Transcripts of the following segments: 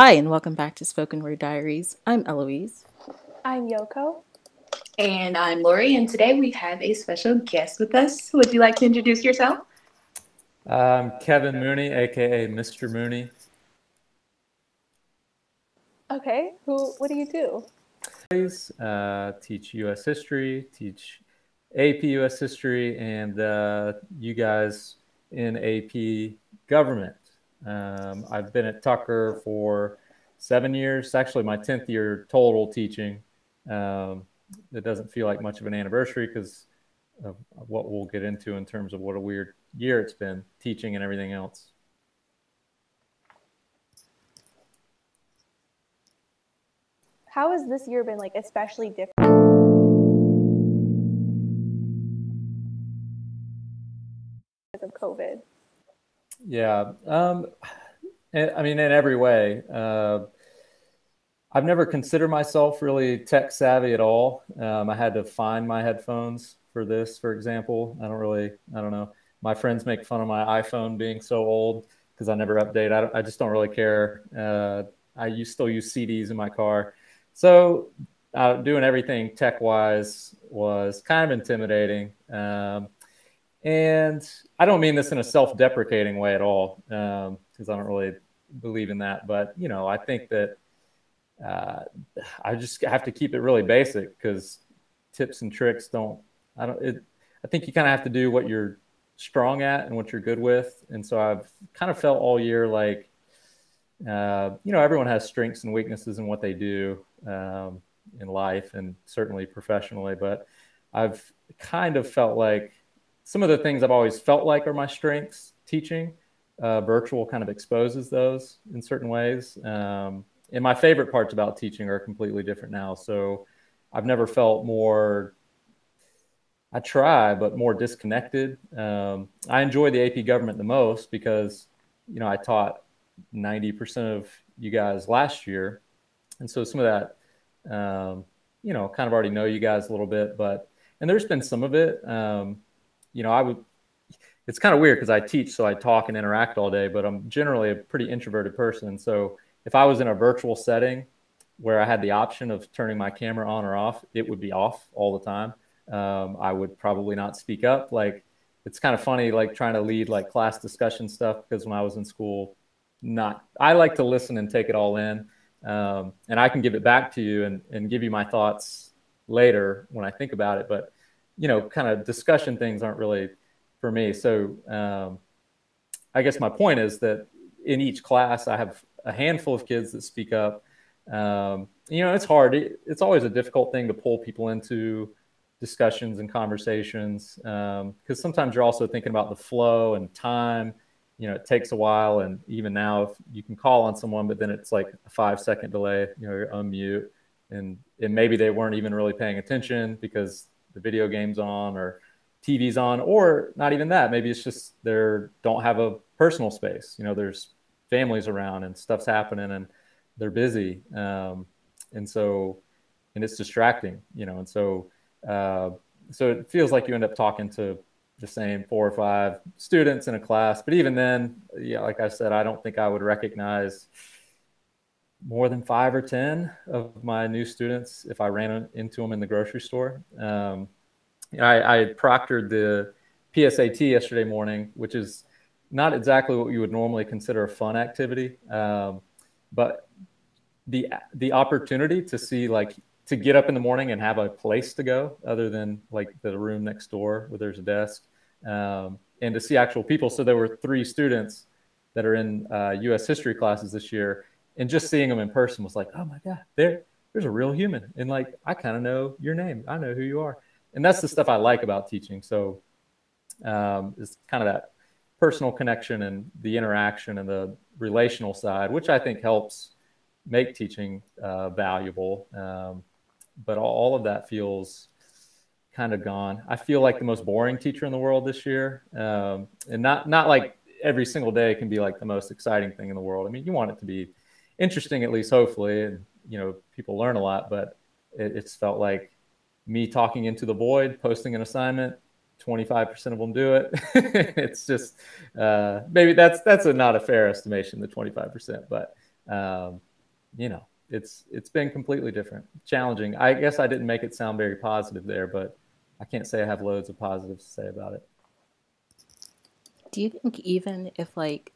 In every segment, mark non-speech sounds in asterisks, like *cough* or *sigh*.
Hi, and welcome back to Spoken Word Diaries. I'm Eloise. I'm Yoko. And I'm Lori, and today we have a special guest with us. Would you like to introduce yourself? I'm Kevin Mooney, aka Mr. Mooney. Okay, who? What do you do? Uh, teach U.S. history, teach AP U.S. history, and uh, you guys in AP government. Um, I've been at Tucker for seven years. It's actually my 10th year total teaching. Um, it doesn't feel like much of an anniversary because of what we'll get into in terms of what a weird year it's been teaching and everything else. How has this year been like especially different? Because of COVID. Yeah. Um, I mean, in every way. Uh, I've never considered myself really tech savvy at all. Um, I had to find my headphones for this, for example. I don't really, I don't know. My friends make fun of my iPhone being so old because I never update. I, I, just don't really care. Uh, I still use CDs in my car. So uh, doing everything tech wise was kind of intimidating. Um, and I don't mean this in a self deprecating way at all, because um, I don't really believe in that. But, you know, I think that uh, I just have to keep it really basic because tips and tricks don't, I don't, it, I think you kind of have to do what you're strong at and what you're good with. And so I've kind of felt all year like, uh, you know, everyone has strengths and weaknesses in what they do um, in life and certainly professionally. But I've kind of felt like some of the things I've always felt like are my strengths teaching. Uh, virtual kind of exposes those in certain ways. Um, and my favorite parts about teaching are completely different now. So I've never felt more, I try, but more disconnected. Um, I enjoy the AP government the most because, you know, I taught 90% of you guys last year. And so some of that, um, you know, kind of already know you guys a little bit, but, and there's been some of it. Um, you know, I would, it's kind of weird because I teach, so I talk and interact all day, but I'm generally a pretty introverted person. So if I was in a virtual setting where I had the option of turning my camera on or off, it would be off all the time. Um, I would probably not speak up. Like, it's kind of funny, like trying to lead like class discussion stuff because when I was in school, not, I like to listen and take it all in. Um, and I can give it back to you and, and give you my thoughts later when I think about it. But you know, kind of discussion things aren't really for me. So um, I guess my point is that in each class, I have a handful of kids that speak up. Um, you know, it's hard. It's always a difficult thing to pull people into discussions and conversations because um, sometimes you're also thinking about the flow and time. You know, it takes a while, and even now, if you can call on someone, but then it's like a five second delay. You know, you're unmute, and and maybe they weren't even really paying attention because the video games on or TV's on, or not even that. Maybe it's just they don't have a personal space. You know, there's families around and stuff's happening and they're busy, um, and so and it's distracting. You know, and so uh, so it feels like you end up talking to the same four or five students in a class. But even then, yeah, like I said, I don't think I would recognize more than five or 10 of my new students if I ran into them in the grocery store. Um, I, I proctored the PSAT yesterday morning, which is not exactly what you would normally consider a fun activity. Um, but the, the opportunity to see like to get up in the morning and have a place to go other than like the room next door where there's a desk um, and to see actual people. So there were three students that are in uh, U.S. history classes this year and just seeing them in person was like, oh my god, there there's a real human, and like I kind of know your name, I know who you are, and that's the stuff I like about teaching. So um, it's kind of that personal connection and the interaction and the relational side, which I think helps make teaching uh, valuable. Um, but all, all, of that feels kind of gone. I feel like the most boring teacher in the world this year, um, and not not like every single day can be like the most exciting thing in the world. I mean, you want it to be interesting at least hopefully and you know people learn a lot but it, it's felt like me talking into the void posting an assignment 25% of them do it *laughs* it's just uh, maybe that's that's a not a fair estimation the 25% but um, you know, it's it's been completely different, challenging. I guess I didn't make it sound very positive there, but I can't say I have loads of positives to say about it. Do you think even if like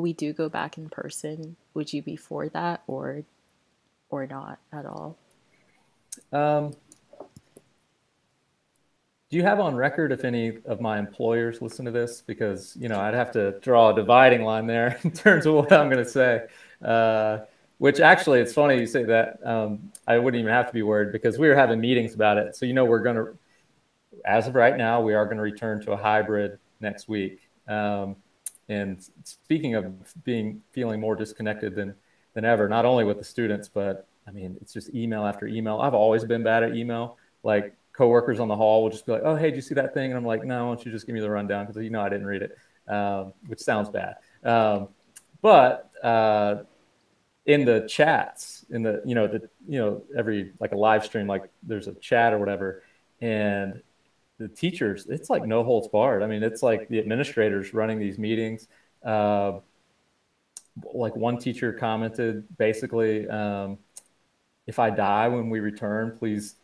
we do go back in person, would you be for that or or not at all? Um, do you have on record if any of my employers listen to this? Because you know I'd have to draw a dividing line there *laughs* in terms of what I'm going to say. Uh, which actually, it's funny you say that. Um, I wouldn't even have to be worried because we were having meetings about it. So you know we're going to, as of right now, we are going to return to a hybrid next week. Um, and speaking of being feeling more disconnected than than ever, not only with the students, but I mean, it's just email after email. I've always been bad at email. Like coworkers on the hall will just be like, "Oh, hey, did you see that thing?" And I'm like, "No, why don't you just give me the rundown?" Because you know I didn't read it, um, which sounds bad. Um, but uh, in the chats, in the you know the you know every like a live stream, like there's a chat or whatever, and the teachers, it's like no holds barred. I mean, it's like the administrators running these meetings. Uh, like one teacher commented basically, um, if I die when we return, please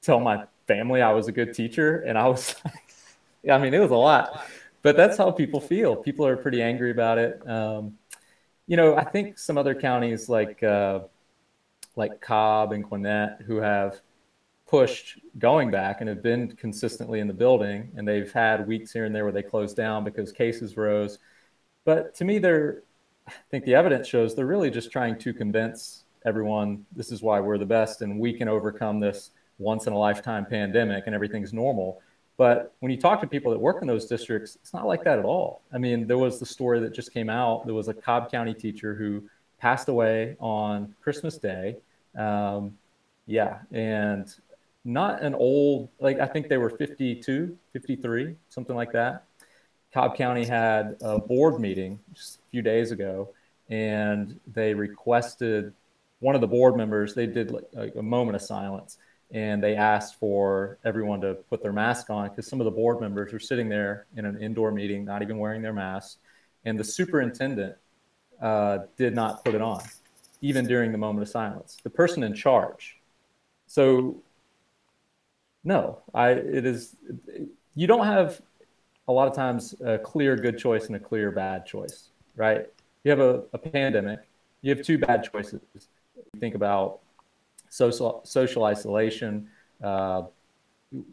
tell my family I was a good teacher. And I was *laughs* like, I mean, it was a lot, but that's how people feel. People are pretty angry about it. Um, you know, I think some other counties like, uh, like Cobb and Gwinnett who have pushed going back and have been consistently in the building and they've had weeks here and there where they closed down because cases rose. But to me they're i think the evidence shows they're really just trying to convince everyone this is why we're the best and we can overcome this once in a lifetime pandemic and everything's normal. But when you talk to people that work in those districts it's not like that at all. I mean there was the story that just came out. There was a cobb county teacher who passed away on christmas day. Um, yeah and not an old, like I think they were 52, 53, something like that. Cobb County had a board meeting just a few days ago, and they requested one of the board members, they did like a moment of silence and they asked for everyone to put their mask on because some of the board members were sitting there in an indoor meeting, not even wearing their masks. And the superintendent uh, did not put it on, even during the moment of silence. The person in charge. So no, I it is you don't have a lot of times a clear good choice and a clear bad choice, right? You have a, a pandemic, you have two bad choices. You think about social social isolation. Uh,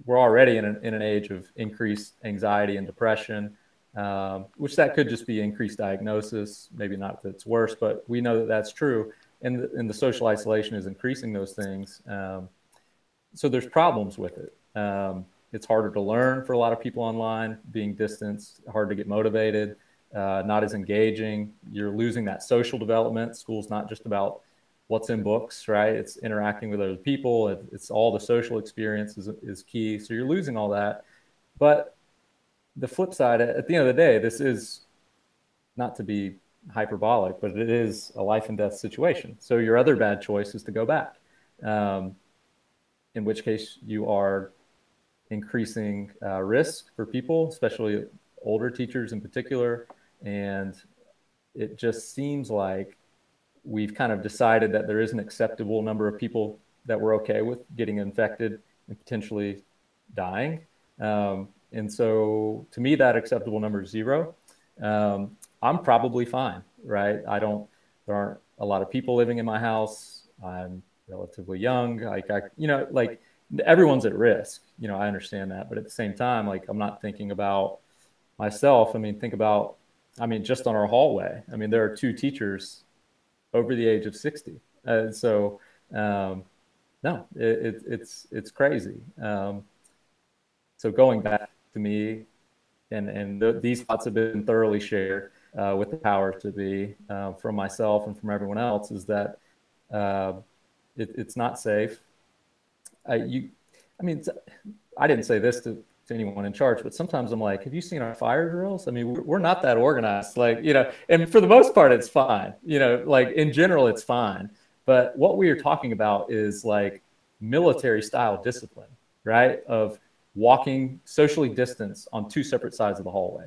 we're already in an, in an age of increased anxiety and depression, um, which that could just be increased diagnosis. Maybe not that it's worse, but we know that that's true. And the, and the social isolation is increasing those things. Um, so there's problems with it. Um, it's harder to learn for a lot of people online, being distanced, hard to get motivated, uh, not as engaging. You're losing that social development. School's not just about what's in books, right? It's interacting with other people. It, it's all the social experience is, is key. So you're losing all that. But the flip side, at the end of the day, this is not to be hyperbolic, but it is a life and death situation. So your other bad choice is to go back. Um, in which case you are increasing uh, risk for people, especially older teachers in particular. And it just seems like we've kind of decided that there is an acceptable number of people that we're okay with getting infected and potentially dying. Um, and so to me, that acceptable number is zero. Um, I'm probably fine, right? I don't, there aren't a lot of people living in my house. I'm relatively young. Like I, you know, like everyone's at risk. You know, I understand that, but at the same time, like I'm not thinking about myself. I mean, think about, I mean, just on our hallway. I mean, there are two teachers over the age of 60. Uh, so, um, no, it, it, it's it's crazy. Um, so going back to me, and and the, these thoughts have been thoroughly shared uh, with the power to be uh, from myself and from everyone else. Is that uh, it, it's not safe. I, you, I mean, I didn't say this to, to anyone in charge, but sometimes I'm like, have you seen our fire drills? I mean, we're, we're not that organized. Like, you know, and for the most part, it's fine. You know, like in general, it's fine. But what we are talking about is like military style discipline, right? Of walking socially distanced on two separate sides of the hallway.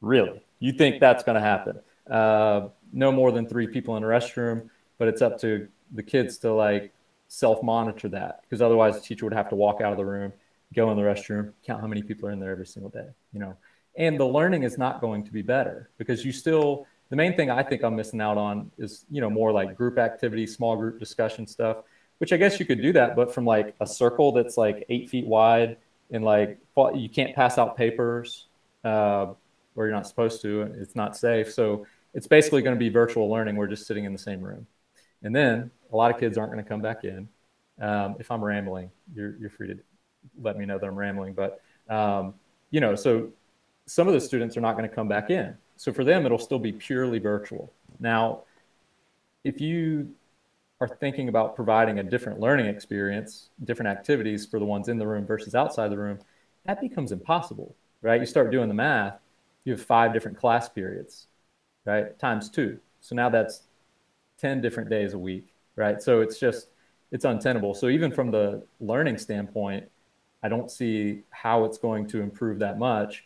Really? You think that's going to happen? Uh, no more than three people in a restroom, but it's up to the kids to like self monitor that because otherwise the teacher would have to walk out of the room, go in the restroom, count how many people are in there every single day, you know. And the learning is not going to be better because you still the main thing I think I'm missing out on is, you know, more like group activity, small group discussion stuff, which I guess you could do that, but from like a circle that's like eight feet wide and like you can't pass out papers uh, where you're not supposed to. It's not safe. So it's basically going to be virtual learning. We're just sitting in the same room. And then a lot of kids aren't going to come back in. Um, if I'm rambling, you're, you're free to let me know that I'm rambling. But, um, you know, so some of the students are not going to come back in. So for them, it'll still be purely virtual. Now, if you are thinking about providing a different learning experience, different activities for the ones in the room versus outside the room, that becomes impossible, right? You start doing the math, you have five different class periods, right? Times two. So now that's 10 different days a week, right? So it's just, it's untenable. So even from the learning standpoint, I don't see how it's going to improve that much.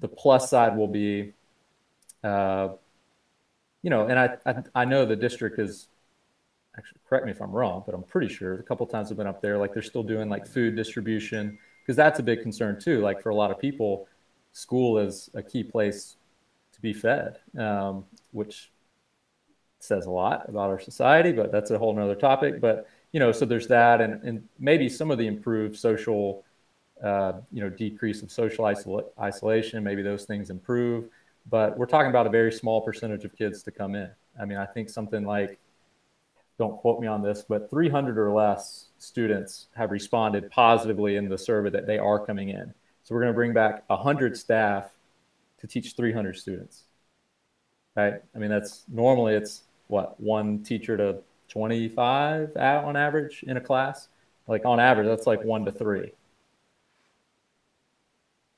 The plus side will be uh, you know, and I, I, I know the district is actually correct me if I'm wrong, but I'm pretty sure a couple times I've been up there, like they're still doing like food distribution because that's a big concern too. Like for a lot of people, school is a key place to be fed, um, which says a lot about our society, but that's a whole nother topic. But you know, so there's that, and and maybe some of the improved social, uh, you know, decrease of social isol- isolation, maybe those things improve but we're talking about a very small percentage of kids to come in. I mean, I think something like, don't quote me on this, but 300 or less students have responded positively in the survey that they are coming in. So we're going to bring back 100 staff to teach 300 students. Right? I mean, that's normally it's what one teacher to 25 on average in a class. Like on average, that's like one to three.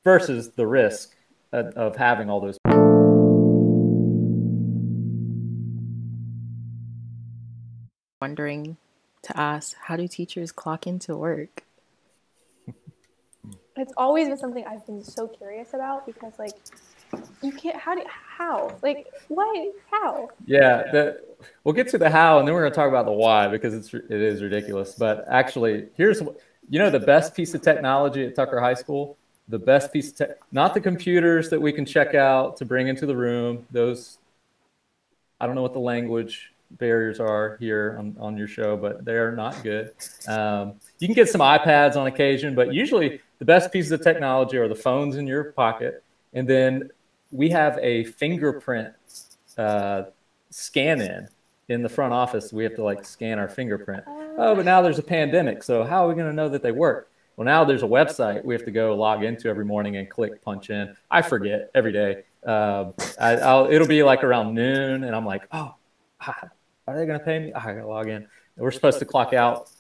Versus the risk of having all those. Wondering to ask, how do teachers clock into work? It's always been something I've been so curious about because, like, you can't. How do how? Like, why? How? Yeah, the, we'll get to the how, and then we're going to talk about the why because it's it is ridiculous. But actually, here's you know the best piece of technology at Tucker High School the best piece of tech, not the computers that we can check out to bring into the room. Those, I don't know what the language barriers are here on, on your show, but they're not good. Um, you can get some iPads on occasion, but usually the best pieces of technology are the phones in your pocket. And then we have a fingerprint uh, scan in in the front office. We have to like scan our fingerprint. Oh, but now there's a pandemic. So how are we going to know that they work? Well, now there's a website we have to go log into every morning and click punch in. I forget every day. Uh, I, it'll be like around noon, and I'm like, oh, are they going to pay me? Oh, I got to log in. We're supposed to clock out.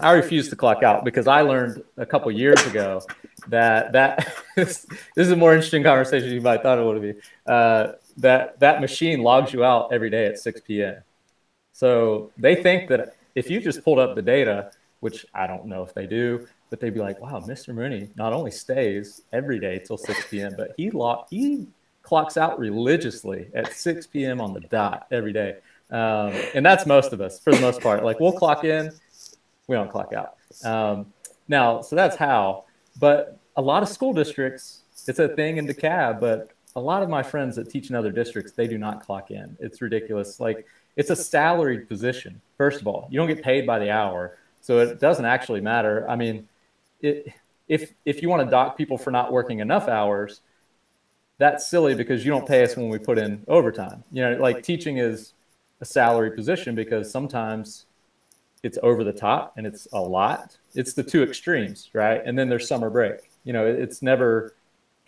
I refuse to clock out because I learned a couple years ago that that *laughs* this, is a more interesting conversation than you might thought it would be. Uh, that that machine logs you out every day at 6 p.m. So they think that if you just pulled up the data, which I don't know if they do, but they'd be like, wow, Mr. Mooney not only stays every day till 6 p.m., but he lock, he clocks out religiously at 6 p.m. on the dot every day. Um, and that's most of us for the most part. Like we'll clock in, we don't clock out. Um, now, so that's how. But a lot of school districts, it's a thing in DeKalb, but a lot of my friends that teach in other districts, they do not clock in. It's ridiculous. Like it's a salaried position. First of all, you don't get paid by the hour. So it doesn't actually matter. I mean, it, if if you want to dock people for not working enough hours, that's silly because you don't pay us when we put in overtime. You know, like teaching is a salary position because sometimes it's over the top and it's a lot. It's the two extremes, right? And then there's summer break. You know, it's never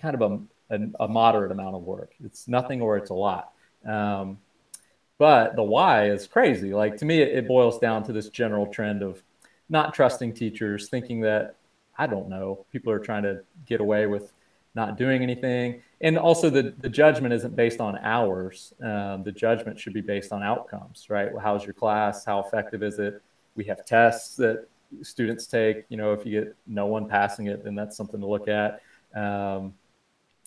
kind of a, a, a moderate amount of work. It's nothing or it's a lot. Um, but the why is crazy. Like to me, it, it boils down to this general trend of not trusting teachers, thinking that I don't know. People are trying to get away with not doing anything. And also, the, the judgment isn't based on hours. Um, the judgment should be based on outcomes, right? How's your class? How effective is it? We have tests that students take. You know, if you get no one passing it, then that's something to look at. Um,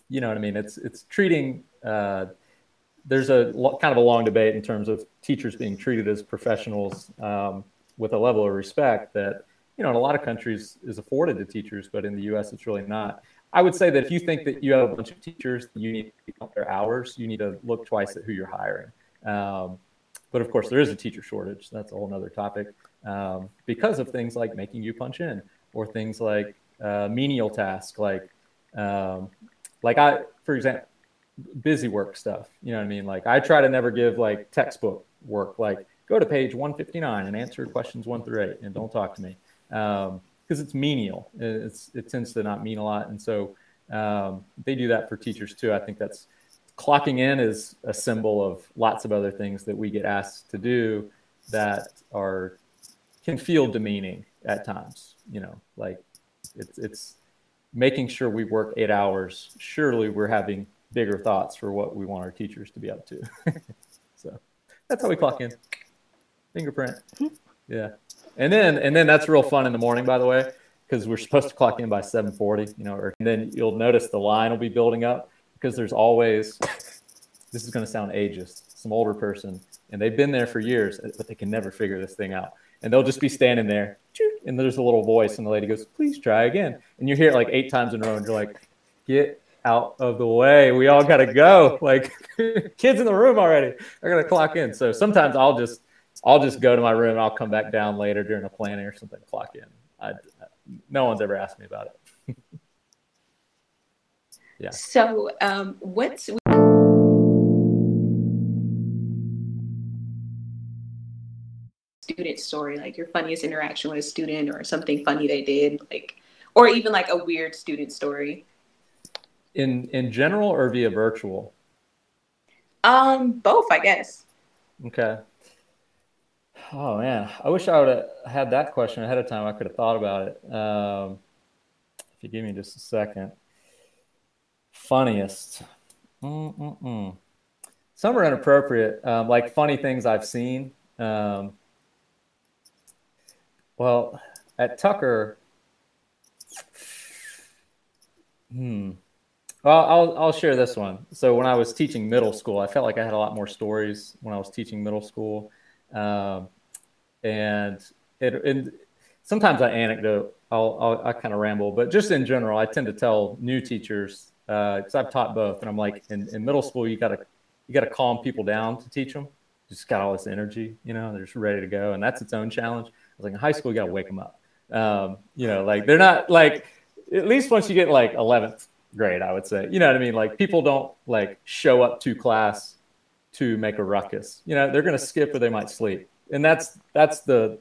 you know what I mean? It's it's treating uh, there's a kind of a long debate in terms of teachers being treated as professionals um, with a level of respect that you know in a lot of countries is afforded to teachers, but in the U.S. it's really not. I would say that if you think that you have a bunch of teachers, you need to count their hours. You need to look twice at who you're hiring. Um, but of course, there is a teacher shortage. That's a whole other topic um, because of things like making you punch in, or things like uh, menial tasks, like um, like I, for example, busy work stuff. You know what I mean? Like I try to never give like textbook work, like go to page 159 and answer questions one through eight, and don't talk to me because um, it's menial. It's it tends to not mean a lot, and so um, they do that for teachers too. I think that's clocking in is a symbol of lots of other things that we get asked to do that are can feel demeaning at times. You know, like it's it's making sure we work eight hours. Surely we're having bigger thoughts for what we want our teachers to be up to. *laughs* so that's how we clock in. Fingerprint. Mm-hmm. Yeah. And then and then that's real fun in the morning, by the way, because we're supposed to clock in by 740, you know, or and then you'll notice the line will be building up because there's always this is going to sound ageist, some older person, and they've been there for years, but they can never figure this thing out. And they'll just be standing there, and there's a little voice, and the lady goes, "Please try again." And you hear it like eight times in a row, and you're like, "Get out of the way. We all got to go. Like *laughs* kids in the room already. They're to clock in. So sometimes I'll just, I'll just go to my room. and I'll come back down later during a planning or something, clock in. I, no one's ever asked me about it. *laughs* yeah. So um, what's, student story, like your funniest interaction with a student or something funny they did, like, or even like a weird student story? in in general or via virtual? Um, both, I guess. Okay. Oh man, I wish I would have had that question ahead of time. I could have thought about it. Um, if you give me just a second. Funniest. Mm-mm-mm. Some are inappropriate, um, like funny things I've seen. Um, well, at Tucker, hmm. Well, I'll I'll share this one. So when I was teaching middle school, I felt like I had a lot more stories when I was teaching middle school, um, and it and sometimes I anecdote. I'll, I'll I kind of ramble, but just in general, I tend to tell new teachers because uh, I've taught both, and I'm like in, in middle school, you gotta you gotta calm people down to teach them. Just got all this energy, you know, they're just ready to go, and that's its own challenge. Was like in high school, you gotta wake them up. Um, you know, like they're not like at least once you get like 11th grade, I would say. You know what I mean? Like people don't like show up to class to make a ruckus. You know, they're going to skip or they might sleep. And that's that's the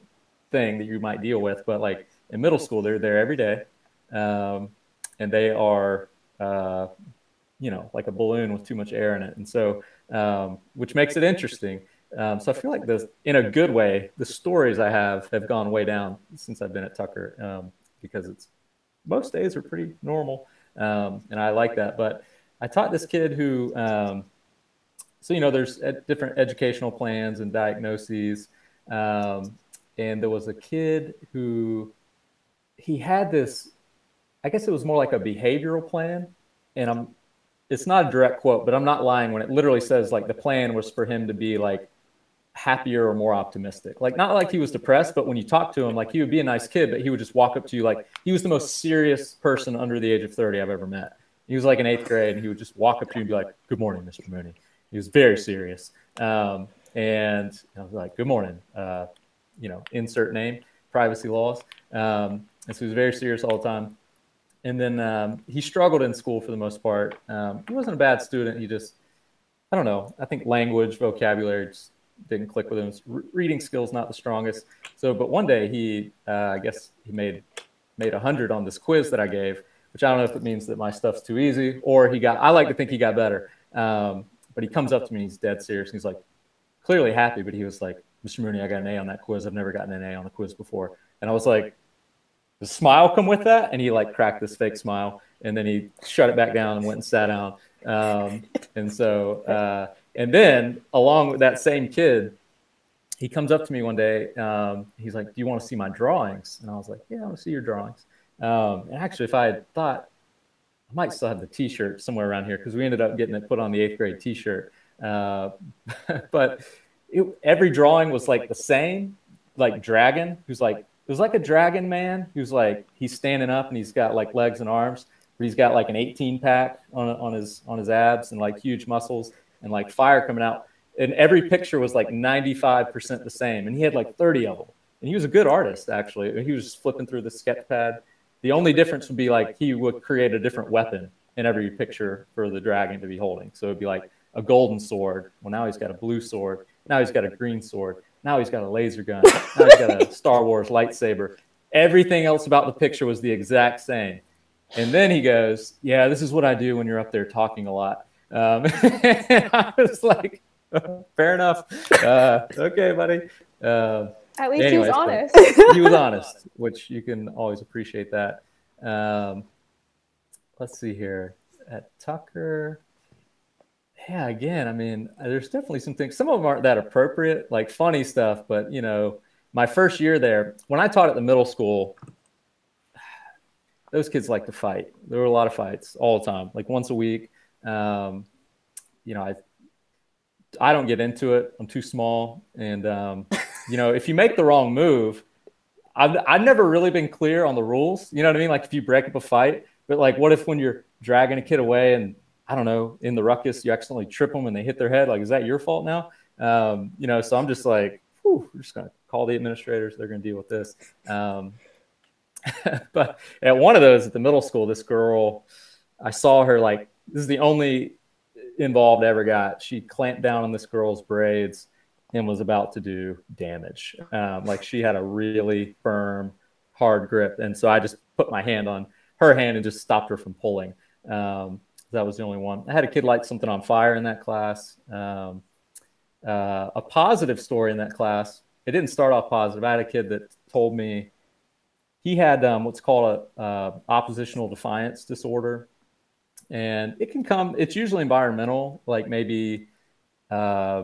thing that you might deal with. But like in middle school, they're there every day, um, and they are, uh, you know, like a balloon with too much air in it, and so um, which makes it interesting. Um, so I feel like the in a good way, the stories I have have gone way down since I've been at Tucker um, because it's most days are pretty normal um, and I like that. But I taught this kid who, um, so you know, there's different educational plans and diagnoses, um, and there was a kid who he had this. I guess it was more like a behavioral plan, and I'm. It's not a direct quote, but I'm not lying when it literally says like the plan was for him to be like happier or more optimistic. Like not like he was depressed, but when you talk to him, like he would be a nice kid, but he would just walk up to you like he was the most serious person under the age of 30 I've ever met. He was like in eighth grade and he would just walk up to you and be like, Good morning, Mr. Mooney. He was very serious. Um, and I was like, Good morning. Uh, you know, insert name, privacy laws. Um, and so he was very serious all the time. And then um, he struggled in school for the most part. Um, he wasn't a bad student. He just, I don't know. I think language, vocabulary, just didn't click with him. His reading skills not the strongest. So, but one day he, uh, I guess he made made a hundred on this quiz that I gave, which I don't know if it means that my stuff's too easy or he got. I like to think he got better. Um, but he comes up to me, he's dead serious. He's like, clearly happy, but he was like, Mr. Mooney, I got an A on that quiz. I've never gotten an A on the quiz before. And I was like, does smile come with that? And he like cracked this fake smile, and then he shut it back down and went and sat down. Um, and so. Uh, and then along with that same kid, he comes up to me one day. Um, he's like, "Do you want to see my drawings?" And I was like, "Yeah, I want to see your drawings." Um, and actually, if I had thought, I might still have the T-shirt somewhere around here because we ended up getting it put on the eighth grade T-shirt. Uh, *laughs* but it, every drawing was like the same, like dragon, who's like, it was like a dragon man who's like, he's standing up and he's got like legs and arms, but he's got like an 18 pack on, on his, on his abs and like huge muscles and like fire coming out. And every picture was like 95% the same. And he had like 30 of them. And he was a good artist, actually. He was just flipping through the sketch pad. The only difference would be like he would create a different weapon in every picture for the dragon to be holding. So it'd be like a golden sword. Well, now he's got a blue sword. Now he's got a green sword. Now he's got a laser gun. Now he's got a *laughs* Star Wars lightsaber. Everything else about the picture was the exact same. And then he goes, "Yeah, this is what I do when you're up there talking a lot." Um, *laughs* I was like, "Fair enough. Uh, okay, buddy." Uh, At least anyways, he was honest. he was honest, which you can always appreciate that. Um, let's see here at Tucker. Yeah, again, I mean, there's definitely some things. Some of them aren't that appropriate, like funny stuff. But you know, my first year there, when I taught at the middle school, those kids like to fight. There were a lot of fights all the time, like once a week. Um, you know, I I don't get into it. I'm too small, and um, you know, if you make the wrong move, I've I've never really been clear on the rules. You know what I mean? Like if you break up a fight, but like what if when you're dragging a kid away and I don't know in the ruckus you accidentally trip them and they hit their head? Like is that your fault now? Um, you know, so I'm just like, whew, we're just gonna call the administrators. They're gonna deal with this. Um, *laughs* but at one of those at the middle school, this girl, I saw her like this is the only involved I ever got. She clamped down on this girl's braids and was about to do damage. Um, like she had a really firm, hard grip, and so I just put my hand on her hand and just stopped her from pulling. Um, that was the only one. I had a kid light something on fire in that class. Um, uh, a positive story in that class. It didn't start off positive. I had a kid that told me he had um, what's called a uh, oppositional defiance disorder, and it can come. It's usually environmental, like maybe uh,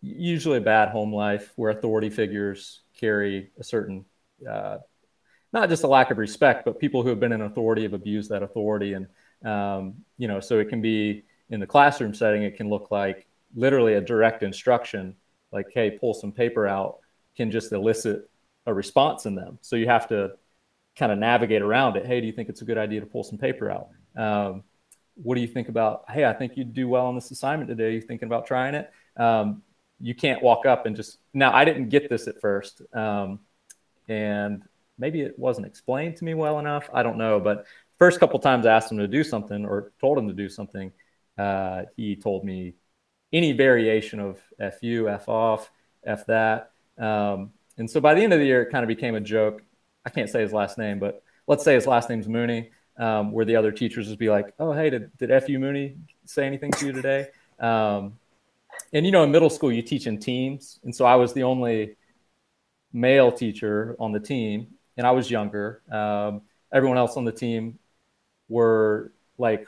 usually a bad home life where authority figures carry a certain uh, not just a lack of respect, but people who have been in authority have abused that authority, and um, you know, so it can be in the classroom setting. It can look like literally a direct instruction, like, "Hey, pull some paper out," can just elicit a response in them. So you have to kind of navigate around it. Hey, do you think it's a good idea to pull some paper out? Um, what do you think about? Hey, I think you'd do well on this assignment today. You thinking about trying it? Um, you can't walk up and just now. I didn't get this at first, um, and maybe it wasn't explained to me well enough. I don't know, but first couple times I asked him to do something or told him to do something, uh, he told me any variation of "f you," "f off," "f that." Um, and so by the end of the year, it kind of became a joke. I can't say his last name, but let's say his last name's Mooney, um, where the other teachers would be like, "Oh, hey, did, did F you Mooney say anything to you today?" Um, and you know, in middle school, you teach in teams, and so I was the only male teacher on the team, and I was younger. Um, everyone else on the team were like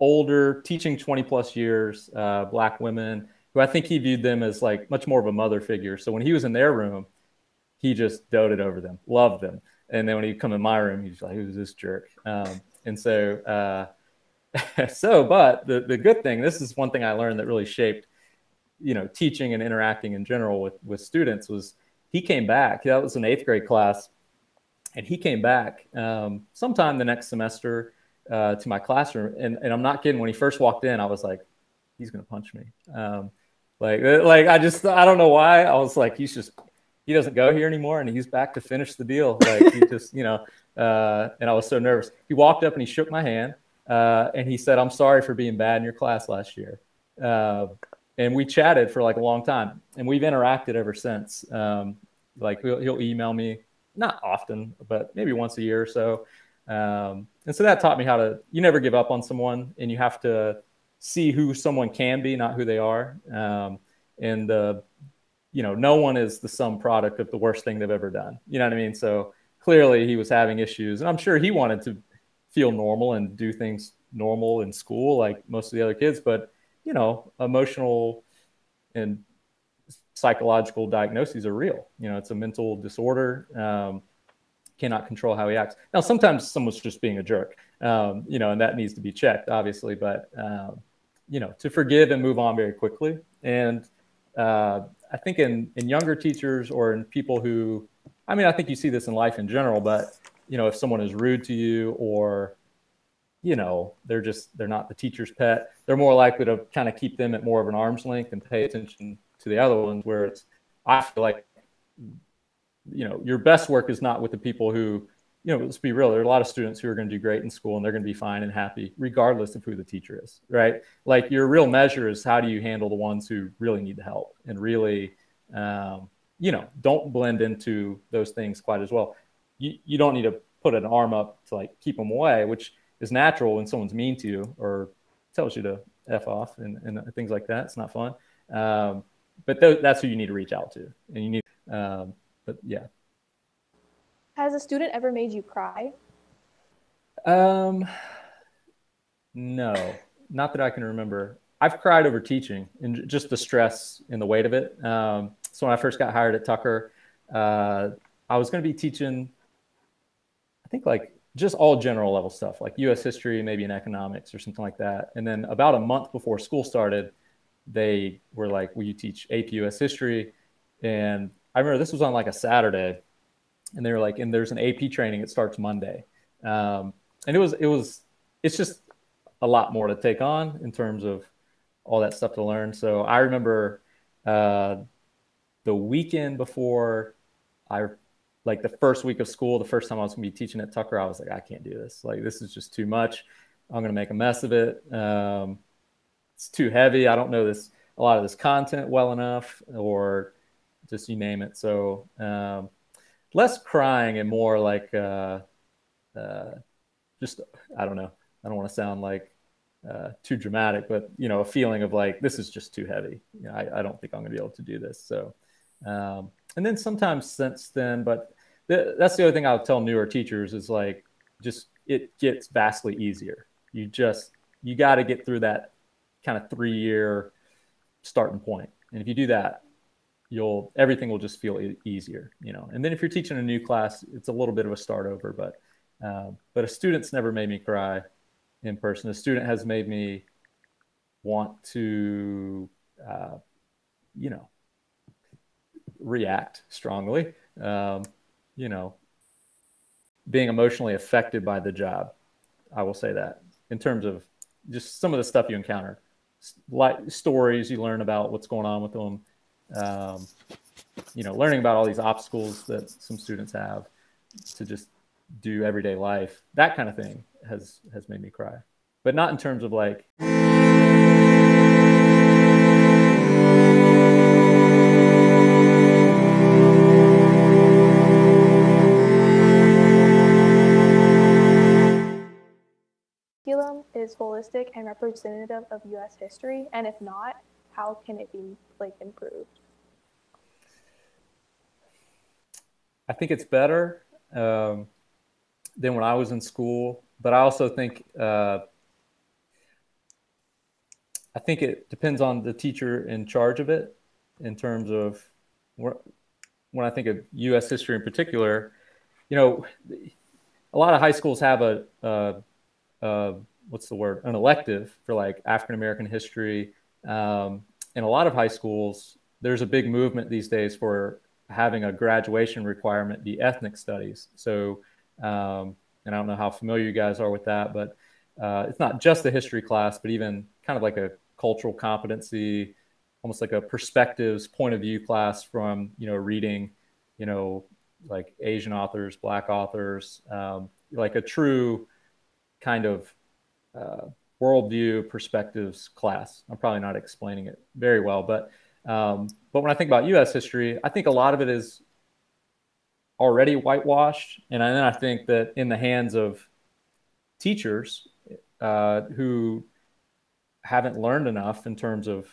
older, teaching 20 plus years, uh, black women who I think he viewed them as like much more of a mother figure. So when he was in their room, he just doted over them, loved them. And then when he'd come in my room, he's like, who's this jerk? Um, and so, uh, *laughs* so, but the, the good thing, this is one thing I learned that really shaped, you know, teaching and interacting in general with, with students was he came back. That was an eighth grade class. And he came back um, sometime the next semester uh, to my classroom. And, and I'm not kidding. When he first walked in, I was like, he's to punch me. Um, like, like I just, I don't know why. I was like, he's just, he doesn't go here anymore and he's back to finish the deal. Like he just, you know, uh, and I was so nervous. He walked up and he shook my hand uh, and he said, I'm sorry for being bad in your class last year. Uh, and we chatted for like a long time and we've interacted ever since. Um, like he'll, he'll, email me, not often, but maybe once a year or so. Um, and so that taught me how to, you never give up on someone and you have to see who someone can be, not who they are. Um, and, uh, you know, no one is the sum product of the worst thing they've ever done. You know what I mean? So clearly he was having issues and I'm sure he wanted to feel normal and do things normal in school, like most of the other kids, but you know, emotional and psychological diagnoses are real. You know, it's a mental disorder. Um, cannot control how he acts. Now, sometimes someone's just being a jerk, um, you know, and that needs to be checked, obviously. But um, you know, to forgive and move on very quickly. And uh, I think in in younger teachers or in people who, I mean, I think you see this in life in general, but you know, if someone is rude to you or you know they're just they're not the teacher's pet they're more likely to kind of keep them at more of an arm's length and pay attention to the other ones where it's i feel like you know your best work is not with the people who you know let's be real there are a lot of students who are going to do great in school and they're going to be fine and happy regardless of who the teacher is right? Like your real measure is how do you handle the ones who really need the help and really um, you know don't blend into those things quite as well. You, you don't need to put an arm up to like keep them away which is natural when someone's mean to you or tells you to f off and, and things like that. It's not fun. Um, but th- that's who you need to reach out to and you need um, but yeah Has a student ever made you cry? Um, no, not that I can remember. I've cried over teaching and just the stress and the weight of it. Um, so when I first got hired at Tucker, uh, I was going to be teaching, I think like just all general level stuff, like U.S. history, maybe in economics or something like that. And then about a month before school started, they were like, "Will you teach AP U.S. history?" And I remember this was on like a Saturday, and they were like, "And there's an AP training. It starts Monday." Um, and it was it was it's just a lot more to take on in terms of all that stuff to learn. So I remember uh, the weekend before I like the first week of school, the first time I was going to be teaching at Tucker, I was like, I can't do this. Like this is just too much. I'm going to make a mess of it. Um, it's too heavy. I don't know this a lot of this content well enough, or just you name it. So um, less crying and more like uh, uh, just I don't know. I don't want to sound like uh, too dramatic, but you know, a feeling of like this is just too heavy. You know, I, I don't think I'm going to be able to do this. So, um, and then sometimes since then, but th- that's the other thing I'll tell newer teachers is like just it gets vastly easier. You just you got to get through that kind of three year starting point, and if you do that, you'll everything will just feel e- easier. You know, and then if you're teaching a new class, it's a little bit of a start over, but uh, but a student's never made me cry in person. A student has made me want to, uh, you know, react strongly. Um, you know, being emotionally affected by the job. I will say that in terms of just some of the stuff you encounter, like stories you learn about what's going on with them. Um, you know, learning about all these obstacles that some students have to just do everyday life that kind of thing has has made me cry but not in terms of like Curriculum is holistic and representative of U.S. history, and if not, how can it be like improved? I think it's better um, than when i was in school but i also think uh, i think it depends on the teacher in charge of it in terms of wh- when i think of us history in particular you know a lot of high schools have a, a, a what's the word? An elective for like african american history um, in a lot of high schools there's a big movement these days for having a graduation requirement be ethnic studies so um, and i don't know how familiar you guys are with that but uh, it's not just the history class but even kind of like a cultural competency almost like a perspectives point of view class from you know reading you know like asian authors black authors um, like a true kind of uh, worldview perspectives class. I'm probably not explaining it very well, but um, but when I think about U.S. history, I think a lot of it is already whitewashed, and then I think that in the hands of teachers uh, who haven't learned enough in terms of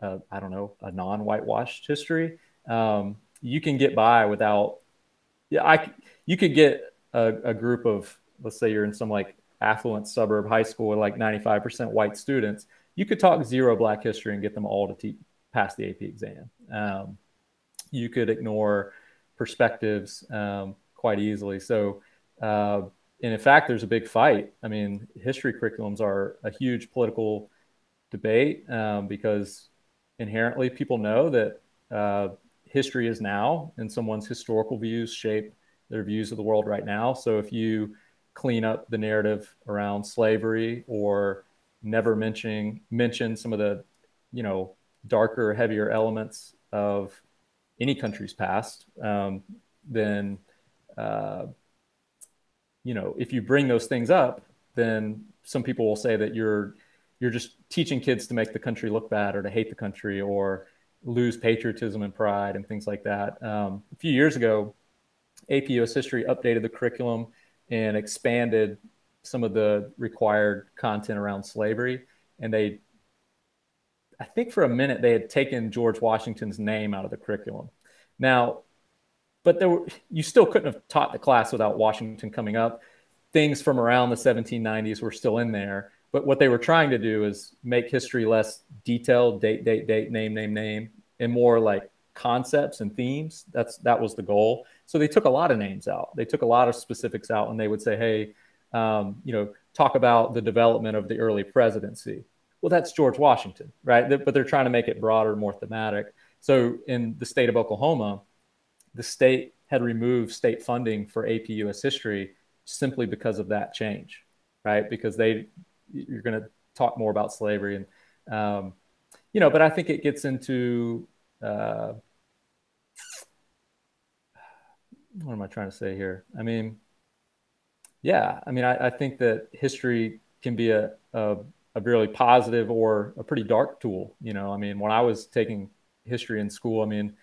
uh, I don't know a non-whitewashed history, um, you can get by without. Yeah, I you could get a, a group of let's say you're in some like affluent suburb high school with like 95% white students, you could talk zero black history and get them all to te- pass the AP exam. Um, you could ignore perspectives um, quite easily. So, uh, and in fact, there's a big fight. I mean, history curriculums are a huge political debate um, because inherently people know that uh, history is now and someone's historical views shape their views of the world right now. So if you clean up the narrative around slavery or never mentioning mention some of the you know darker heavier elements of any country's past um, then uh, you know if you bring those things up then some people will say that you're you're just teaching kids to make the country look bad or to hate the country or lose patriotism and pride and things like that. Um, a few years ago ap us history updated the curriculum and expanded some of the required content around slavery. And they, I think for a minute, they had taken George Washington's name out of the curriculum. Now, but there were, you still couldn't have taught the class without Washington coming up. Things from around the 1790s were still in there. But what they were trying to do is make history less detailed, date, date, date, name, name, name, and more like concepts and themes. That's that was the goal. So they took a lot of names out. They took a lot of specifics out, and they would say, "Hey, um, you know, talk about the development of the early presidency." Well, that's George Washington, right? But they're trying to make it broader, more thematic. So in the state of Oklahoma, the state had removed state funding for AP US history simply because of that change, right? Because they you're going to talk more about slavery and um, you know, but I think it gets into uh, what am I trying to say here? I mean, yeah, I mean, I, I think that history can be a, a, a really positive or a pretty dark tool. You know, I mean, when I was taking history in school, I mean,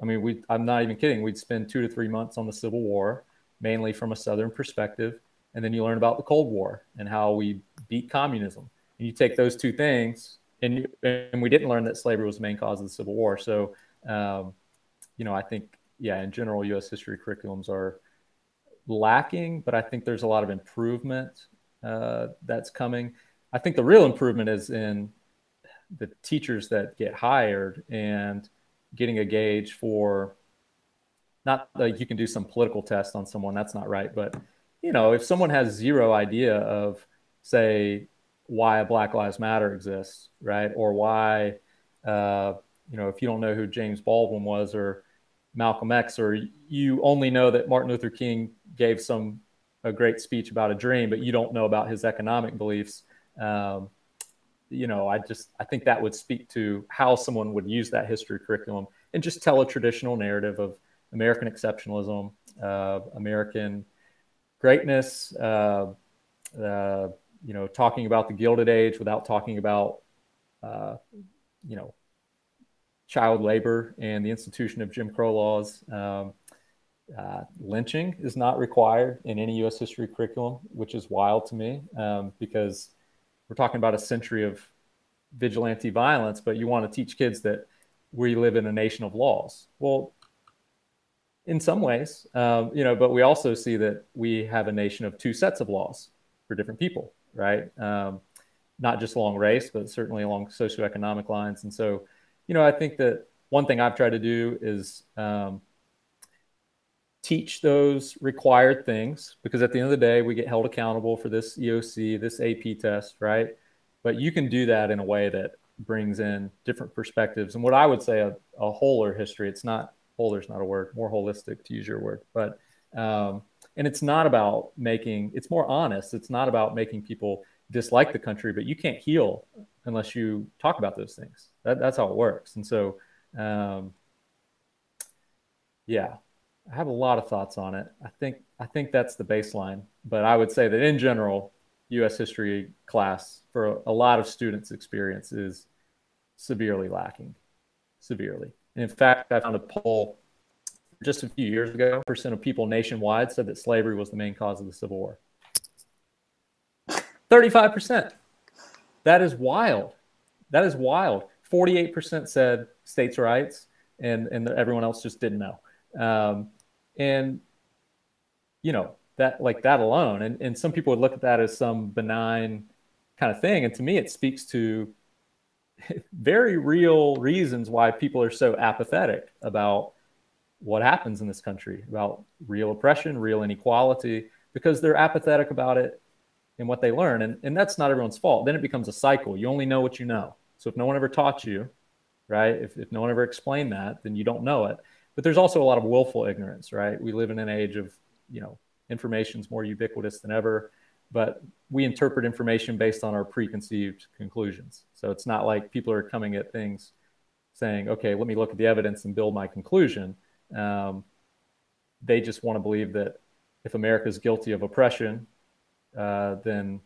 I mean, we I'm not even kidding. We'd spend two to three months on the Civil War, mainly from a Southern perspective, and then you learn about the Cold War and how we beat communism. And you take those two things, and you, and we didn't learn that slavery was the main cause of the Civil War. So, um, you know, I think yeah, in general, U.S. history curriculums are lacking, but I think there's a lot of improvement uh, that's coming. I think the real improvement is in the teachers that get hired and getting a gauge for not like you can do some political test on someone that's not right but you know if someone has zero idea of say why a black lives matter exists right or why uh, you know if you don't know who james baldwin was or Malcolm X, or you only know that Martin Luther King gave some a great speech about a dream, but you don't know about his economic beliefs. Um, you know, I just I think that would speak to how someone would use that history curriculum and just tell a traditional narrative of American exceptionalism, uh, American greatness. Uh, uh, you know, talking about the Gilded Age without talking about, uh, you know, child labor and the institution of Jim Crow laws. Um, uh, lynching is not required in any U.S. history curriculum, which is wild to me um, because we're talking about a century of vigilante violence, but you want to teach kids that we live in a nation of laws. Well, in some ways, um, you know, but we also see that we have a nation of two sets of laws for different people, right? Um, not just along race, but certainly along socioeconomic lines. And so, you know, I think that one thing I've tried to do is um, teach those required things because at the end of the day, we get held accountable for this EOC, this AP test, right? But you can do that in a way that brings in different perspectives. And what I would say a, a wholer history, it's not wholer is not a word, more holistic to use your word, but um, and it's not about making it's more honest. It's not about making people dislike the country, but you can't heal unless you talk about those things. That, that's how it works. And so, um, yeah, I have a lot of thoughts on it. I think I think that's the baseline. But I would say that in general, U.S. history class for a lot of students' experience is severely lacking, severely. And in fact, I found a poll just a few years ago. Percent of people nationwide said that slavery was the main cause of the Civil War. Thirty-five percent. That is wild. That is wild. 48% said states' rights, and, and everyone else just didn't know. Um, and, you know, that like that alone, and, and some people would look at that as some benign kind of thing. And to me, it speaks to *laughs* very real reasons why people are so apathetic about what happens in this country, about real oppression, real inequality, because they're apathetic about it in what they learn. And, and that's not everyone's fault. Then it becomes a cycle. You only know what you know. So if no one ever taught you, right, if, if no one ever explained that, then you don't know it. But there's also a lot of willful ignorance, right? We live in an age of, you know, information's more ubiquitous than ever, but we interpret information based on our preconceived conclusions. So it's not like people are coming at things saying, okay, let me look at the evidence and build my conclusion. Um, they just want to believe that if America is guilty of oppression, uh, then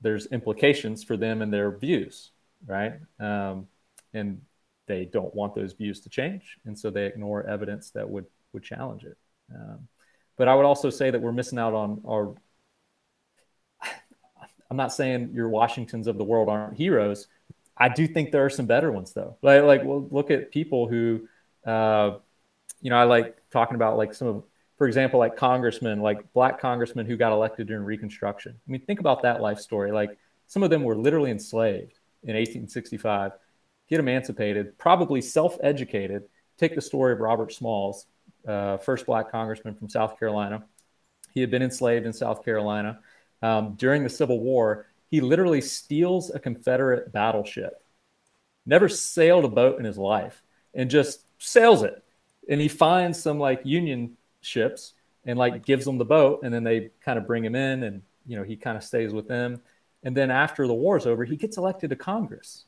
there's implications for them and their views, right? Um, and they don't want those views to change, and so they ignore evidence that would would challenge it. Um, but I would also say that we're missing out on our. *sighs* I'm not saying your Washingtons of the world aren't heroes. I do think there are some better ones though. Like like well, look at people who, uh, you know, I like talking about like some of for example, like congressmen, like black congressmen who got elected during Reconstruction. I mean, think about that life story. Like some of them were literally enslaved in 1865, get emancipated, probably self educated. Take the story of Robert Smalls, uh, first black congressman from South Carolina. He had been enslaved in South Carolina. Um, during the Civil War, he literally steals a Confederate battleship, never sailed a boat in his life, and just sails it. And he finds some like Union ships and like gives them the boat and then they kind of bring him in and you know he kind of stays with them. And then after the war's over he gets elected to congress.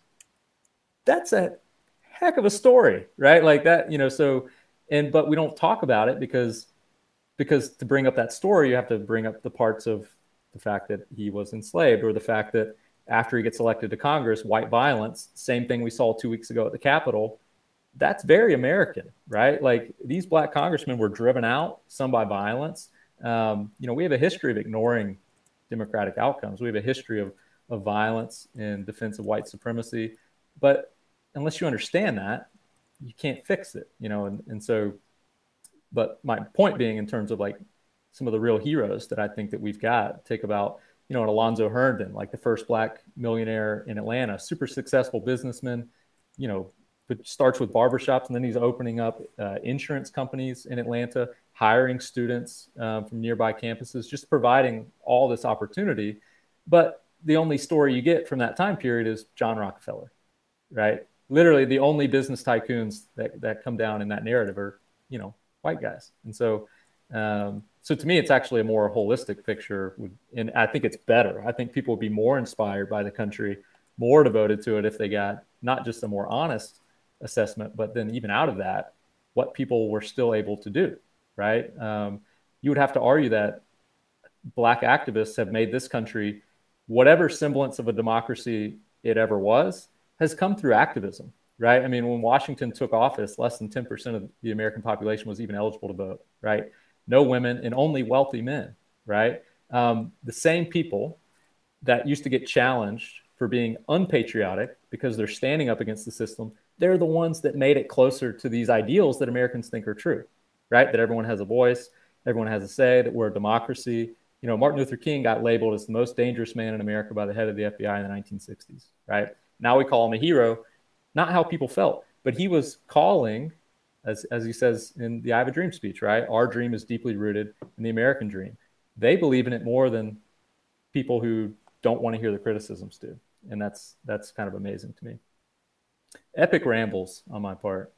That's a heck of a story right? Like that you know so and but we don't talk about it because because to bring up that story you have to bring up the parts of the fact that he was enslaved or the fact that after he gets elected to congress white violence same thing we saw two weeks ago at the capitol that's very American, right? Like these black congressmen were driven out, some by violence. Um, you know, we have a history of ignoring democratic outcomes. We have a history of, of violence in defense of white supremacy. But unless you understand that, you can't fix it, you know, and, and so, but my point being in terms of like some of the real heroes that I think that we've got, take about, you know, an Alonzo Herndon, like the first black millionaire in Atlanta, super successful businessman, you know, it starts with barbershops and then he's opening up uh, insurance companies in Atlanta, hiring students um, from nearby campuses, just providing all this opportunity. But the only story you get from that time period is John Rockefeller, right? Literally, the only business tycoons that, that come down in that narrative are, you know, white guys. And so, um, so to me, it's actually a more holistic picture, and I think it's better. I think people would be more inspired by the country, more devoted to it if they got not just a more honest assessment, but then even out of that, what people were still able to do, right? Um, you would have to argue that black activists have made this country whatever semblance of a democracy it ever was has come through activism, right? I mean, when Washington took office, less than 10% of the American population was even eligible to vote, right? No women and only wealthy men, right? Um, the same people that used to get challenged for being unpatriotic because they're standing up against the system they're the ones that made it closer to these ideals that Americans think are true, right? That everyone has a voice, everyone has a say, that we're a democracy. You know, Martin Luther King got labeled as the most dangerous man in America by the head of the FBI in the 1960s, right? Now we call him a hero, not how people felt, but he was calling, as, as he says in the I Have a Dream speech, right? Our dream is deeply rooted in the American dream. They believe in it more than people who don't want to hear the criticisms do. And that's that's kind of amazing to me epic rambles on my part.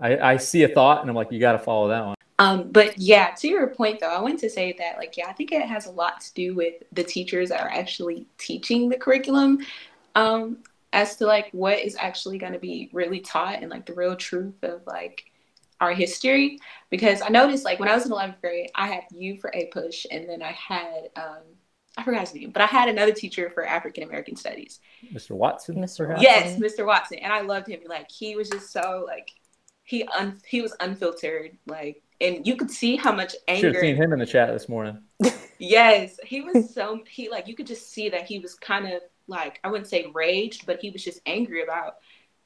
I, I see a thought and I'm like, you got to follow that one. Um, but yeah, to your point though, I want to say that like, yeah, I think it has a lot to do with the teachers that are actually teaching the curriculum um, as to like what is actually going to be really taught and like the real truth of like our history. Because I noticed like when I was in 11th grade, I had U for APUSH and then I had um, I forgot his name, but I had another teacher for African American studies. Mr. Watson. Mr. Watson. Yes, Mr. Watson, and I loved him. Like he was just so like he un he was unfiltered, like, and you could see how much anger. Should have seen him in the chat this morning. *laughs* *laughs* yes, he was so he like you could just see that he was kind of like I wouldn't say raged, but he was just angry about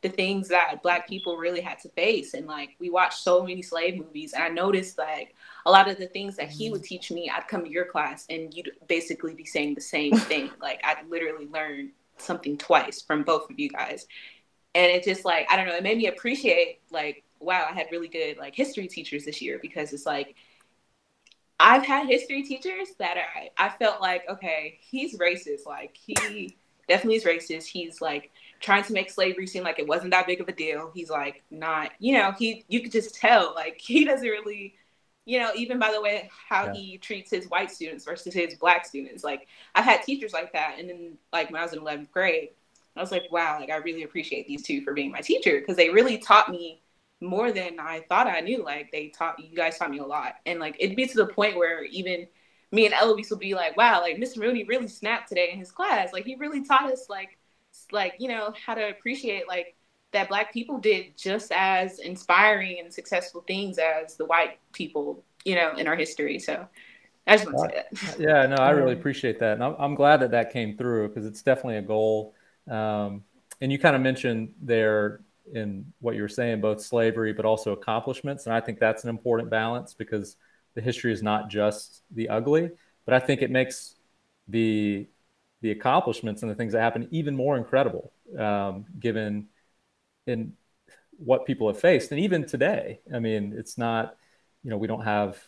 the things that black people really had to face and like we watched so many slave movies and i noticed like a lot of the things that he would mm-hmm. teach me i'd come to your class and you'd basically be saying the same *laughs* thing like i'd literally learn something twice from both of you guys and it just like i don't know it made me appreciate like wow i had really good like history teachers this year because it's like I've had history teachers that I, I felt like, okay, he's racist. Like he definitely is racist. He's like trying to make slavery seem like it wasn't that big of a deal. He's like not, you know, he you could just tell like *laughs* he doesn't really, you know, even by the way how yeah. he treats his white students versus his black students. Like I've had teachers like that, and then like when I was in eleventh grade, I was like, wow, like I really appreciate these two for being my teacher because they really taught me more than I thought I knew. Like they taught you guys taught me a lot, and like it'd be to the point where even me and Eloise would be like, "Wow, like Mr. Mooney really snapped today in his class. Like he really taught us like like you know how to appreciate like that Black people did just as inspiring and successful things as the white people, you know, in our history." So. I just want to say that. *laughs* Yeah, no, I really appreciate that, and I'm, I'm glad that that came through because it's definitely a goal. Um, and you kind of mentioned there in what you were saying, both slavery but also accomplishments. And I think that's an important balance because the history is not just the ugly, but I think it makes the the accomplishments and the things that happen even more incredible, um, given in what people have faced. And even today, I mean, it's not, you know, we don't have,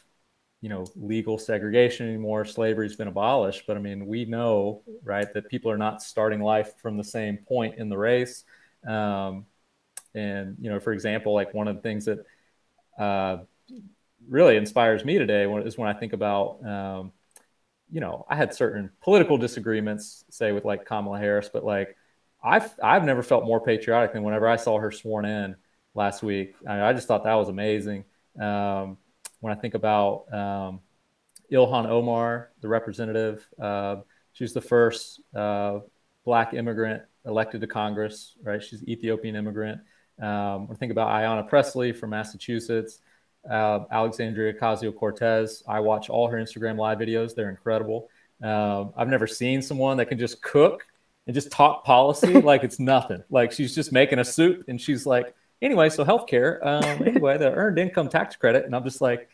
you know, legal segregation anymore. Slavery's been abolished, but I mean, we know, right, that people are not starting life from the same point in the race. Um, and you know, for example, like one of the things that uh, really inspires me today is when I think about, um, you know, I had certain political disagreements, say with like Kamala Harris, but like I've I've never felt more patriotic than whenever I saw her sworn in last week. I, mean, I just thought that was amazing. Um, when I think about um, Ilhan Omar, the representative, uh, she's the first uh, black immigrant elected to Congress, right? She's Ethiopian immigrant. Um, I think about Ayanna Pressley from Massachusetts, uh, Alexandria Ocasio Cortez. I watch all her Instagram live videos, they're incredible. Um, I've never seen someone that can just cook and just talk policy like it's nothing. Like she's just making a soup and she's like, anyway, so healthcare, um, anyway, the earned income tax credit. And I'm just like,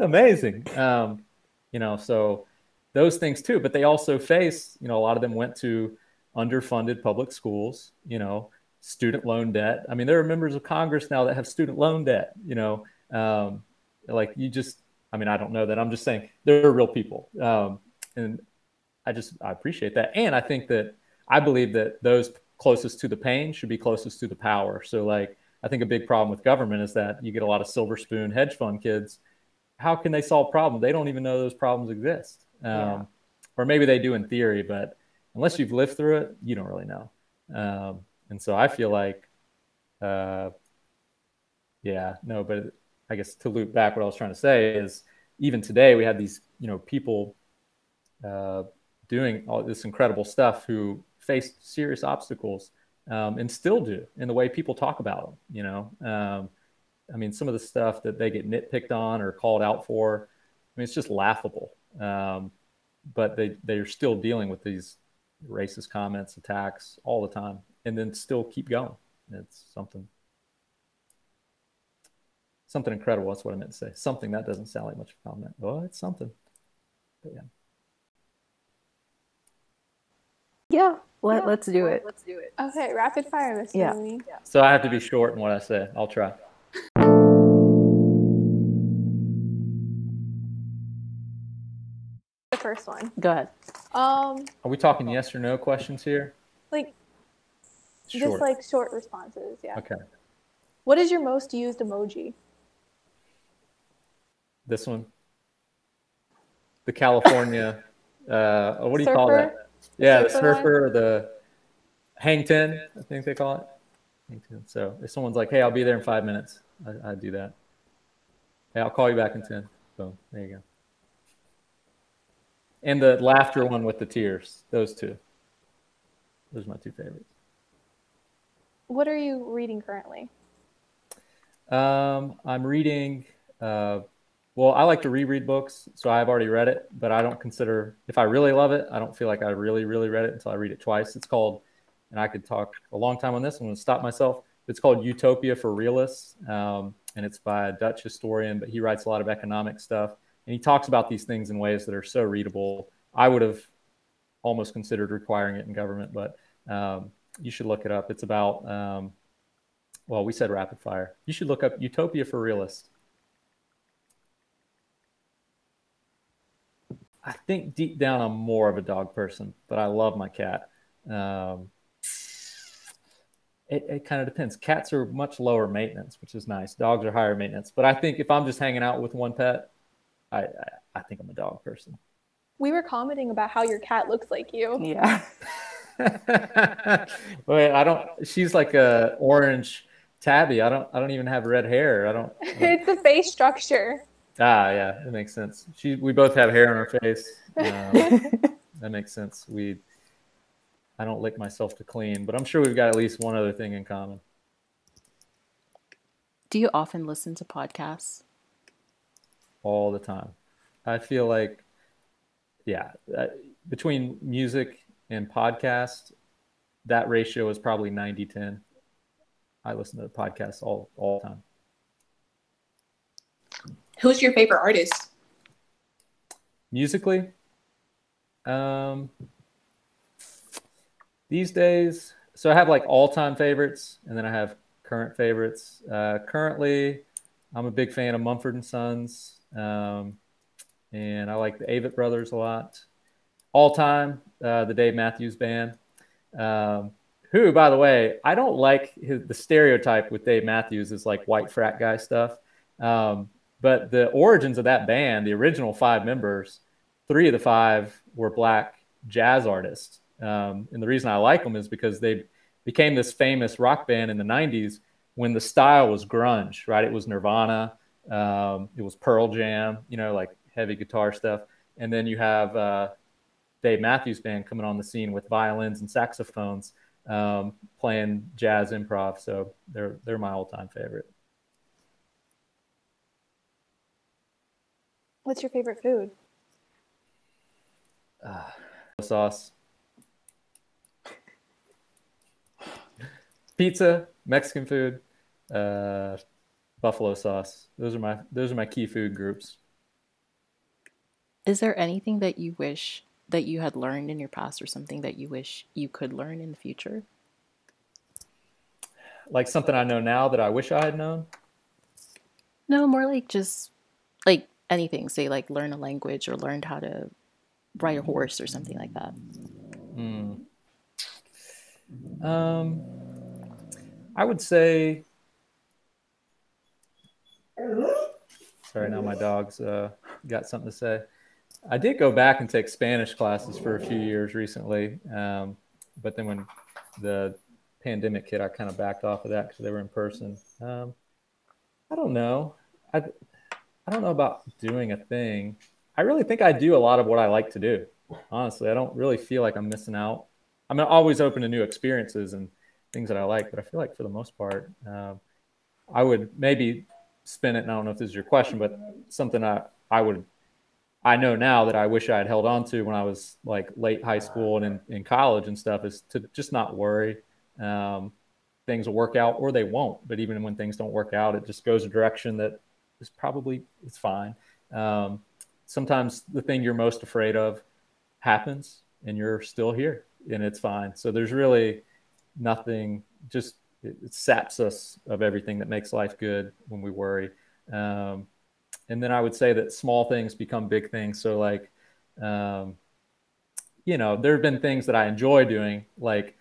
amazing. Um, you know, so those things too, but they also face, you know, a lot of them went to underfunded public schools, you know, student loan debt. I mean, there are members of Congress now that have student loan debt. You know, um, like you just. I mean, I don't know that. I'm just saying there are real people, um, and I just I appreciate that, and I think that I believe that those closest to the pain should be closest to the power. So, like, I think a big problem with government is that you get a lot of silver spoon hedge fund kids. How can they solve problems? They don't even know those problems exist. Um, yeah. Or maybe they do in theory, but unless you've lived through it, you don't really know. Um, and so I feel like, uh, yeah, no, but I guess to loop back, what I was trying to say is even today we had these, you know, people uh, doing all this incredible stuff who faced serious obstacles um, and still do in the way people talk about them. You know, um, I mean, some of the stuff that they get nitpicked on or called out for, I mean, it's just laughable. Um, but they they're still dealing with these racist comments, attacks all the time and then still keep going. It's something something incredible. That's what I meant to say. Something that doesn't sound like much of a comment. Well, it's something. But yeah. Yeah. Let, yeah. Let's do it. Let's do it. Okay, rapid fire, Mr. Yeah. yeah. So I have to be short in what I say. I'll try. *laughs* The first one. Go ahead. Um. Are we talking yes or no questions here? Like Short. Just like short responses, yeah. Okay. What is your most used emoji? This one. The California. uh, what do you surfer? call that? Yeah, the surfer, or the hang ten, I think they call it. So if someone's like, "Hey, I'll be there in five minutes," I, I do that. Hey, I'll call you back in ten. Boom. There you go. And the laughter one with the tears. Those two. Those are my two favorites. What are you reading currently? Um, I'm reading. Uh, well, I like to reread books, so I've already read it, but I don't consider if I really love it. I don't feel like I really, really read it until I read it twice. It's called, and I could talk a long time on this. I'm going to stop myself. It's called Utopia for Realists, um, and it's by a Dutch historian, but he writes a lot of economic stuff, and he talks about these things in ways that are so readable. I would have almost considered requiring it in government, but um, you should look it up. It's about, um, well, we said rapid fire. You should look up Utopia for Realists. I think deep down I'm more of a dog person, but I love my cat. Um, it, it kind of depends. Cats are much lower maintenance, which is nice. Dogs are higher maintenance. But I think if I'm just hanging out with one pet, I, I, I think I'm a dog person. We were commenting about how your cat looks like you. Yeah. *laughs* Wait, I don't. She's like a orange tabby. I don't. I don't even have red hair. I don't. I *laughs* don't it's the face structure. Ah, yeah, it makes sense. She. We both have hair on our face. Um, *laughs* that makes sense. We. I don't lick myself to clean, but I'm sure we've got at least one other thing in common. Do you often listen to podcasts? all the time. I feel like, yeah, uh, between music and podcast, that ratio is probably 90 10. I listen to podcasts all, all the time. Who's your favorite artist? Musically, um, these days, so I have like all time favorites and then I have current favorites. Uh, currently, I'm a big fan of Mumford and Sons. Um, and I like the Avett Brothers a lot. All time, uh, the Dave Matthews Band. Um, who, by the way, I don't like his, the stereotype with Dave Matthews is like white frat guy stuff. Um, but the origins of that band, the original five members, three of the five were black jazz artists. Um, and the reason I like them is because they became this famous rock band in the 90s when the style was grunge, right? It was Nirvana, um, it was Pearl Jam, you know, like heavy guitar stuff. And then you have uh, Dave Matthews Band coming on the scene with violins and saxophones um, playing jazz improv. So they're they're my all time favorite. What's your favorite food? Uh, sauce, *laughs* pizza, Mexican food, uh, buffalo sauce. Those are my those are my key food groups. Is there anything that you wish that you had learned in your past or something that you wish you could learn in the future? Like something I know now that I wish I had known? No, more like just like anything. Say like learn a language or learned how to ride a horse or something like that. Hmm. Um, I would say. Sorry, now my dog's uh, got something to say. I did go back and take Spanish classes for a few years recently, um, but then when the pandemic hit, I kind of backed off of that because they were in person. Um, I don't know. I I don't know about doing a thing. I really think I do a lot of what I like to do. Honestly, I don't really feel like I'm missing out. I'm always open to new experiences and things that I like, but I feel like for the most part, um, I would maybe spin it. And I don't know if this is your question, but something I I would I know now that I wish I had held on to when I was like late high school and in, in college and stuff is to just not worry. Um, things will work out or they won't. But even when things don't work out, it just goes a direction that is probably it's fine. Um, sometimes the thing you're most afraid of happens and you're still here and it's fine. So there's really nothing, just it, it saps us of everything that makes life good when we worry. Um, and then I would say that small things become big things. So like, um, you know, there have been things that I enjoy doing, like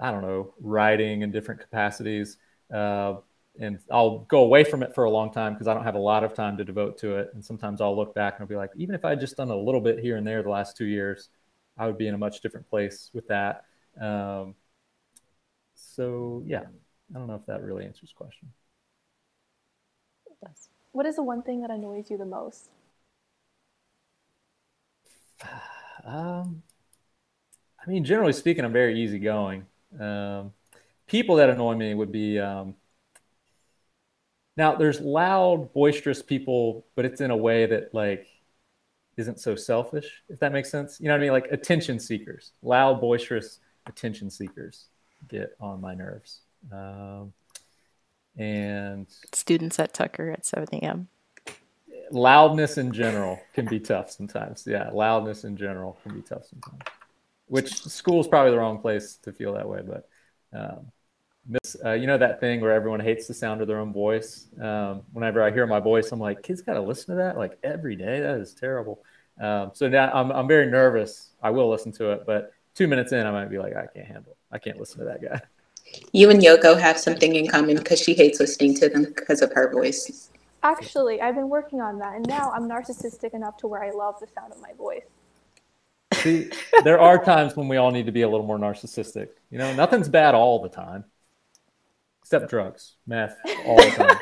I don't know, writing in different capacities, uh, and I'll go away from it for a long time because I don't have a lot of time to devote to it. And sometimes I'll look back and I'll be like, even if I had just done a little bit here and there the last two years, I would be in a much different place with that. Um, so yeah, I don't know if that really answers the question. What is the one thing that annoys you the most? *sighs* Um, I mean, generally speaking, I'm very easygoing. Um, people that annoy me would be um, now. There's loud, boisterous people, but it's in a way that like isn't so selfish. If that makes sense, you know what I mean? Like attention seekers, loud, boisterous attention seekers get on my nerves. Um, and Students at Tucker at 7 a.m. loudness in general can be tough sometimes. Yeah, loudness in general can be tough sometimes. Which school's probably the wrong place to feel that way, but um, miss, uh, you know that thing where everyone hates the sound of their own voice. Um, whenever I hear my voice, I'm like, kids got to listen to that like every day. That is terrible. Um, so now I'm, I'm very nervous. I will listen to it, but two minutes in, I might be like, I can't handle. I can't listen to that guy. *laughs* You and Yoko have something in common because she hates listening to them because of her voice. Actually, I've been working on that, and now I'm narcissistic enough to where I love the sound of my voice. See, there are times when we all need to be a little more narcissistic. You know, nothing's bad all the time, except drugs, meth, all the time,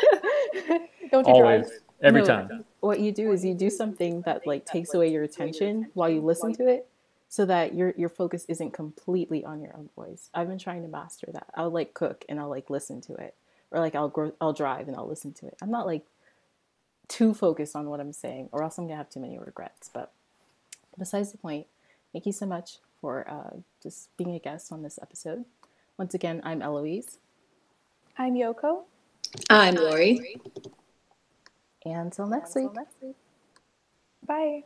*laughs* Don't do always, drugs. every No, time. What you do is you do something that like takes away your attention while you listen to it, so that your your focus isn't completely on your own voice. I've been trying to master that. I'll like cook and I'll like listen to it, or like I'll gro- I'll drive and I'll listen to it. I'm not like too focused on what I'm saying, or else I'm gonna have too many regrets. But besides the point, thank you so much for uh, just being a guest on this episode. Once again, I'm Eloise, I'm Yoko. I'm Lori. and until next week. Bye.